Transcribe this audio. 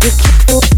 You keep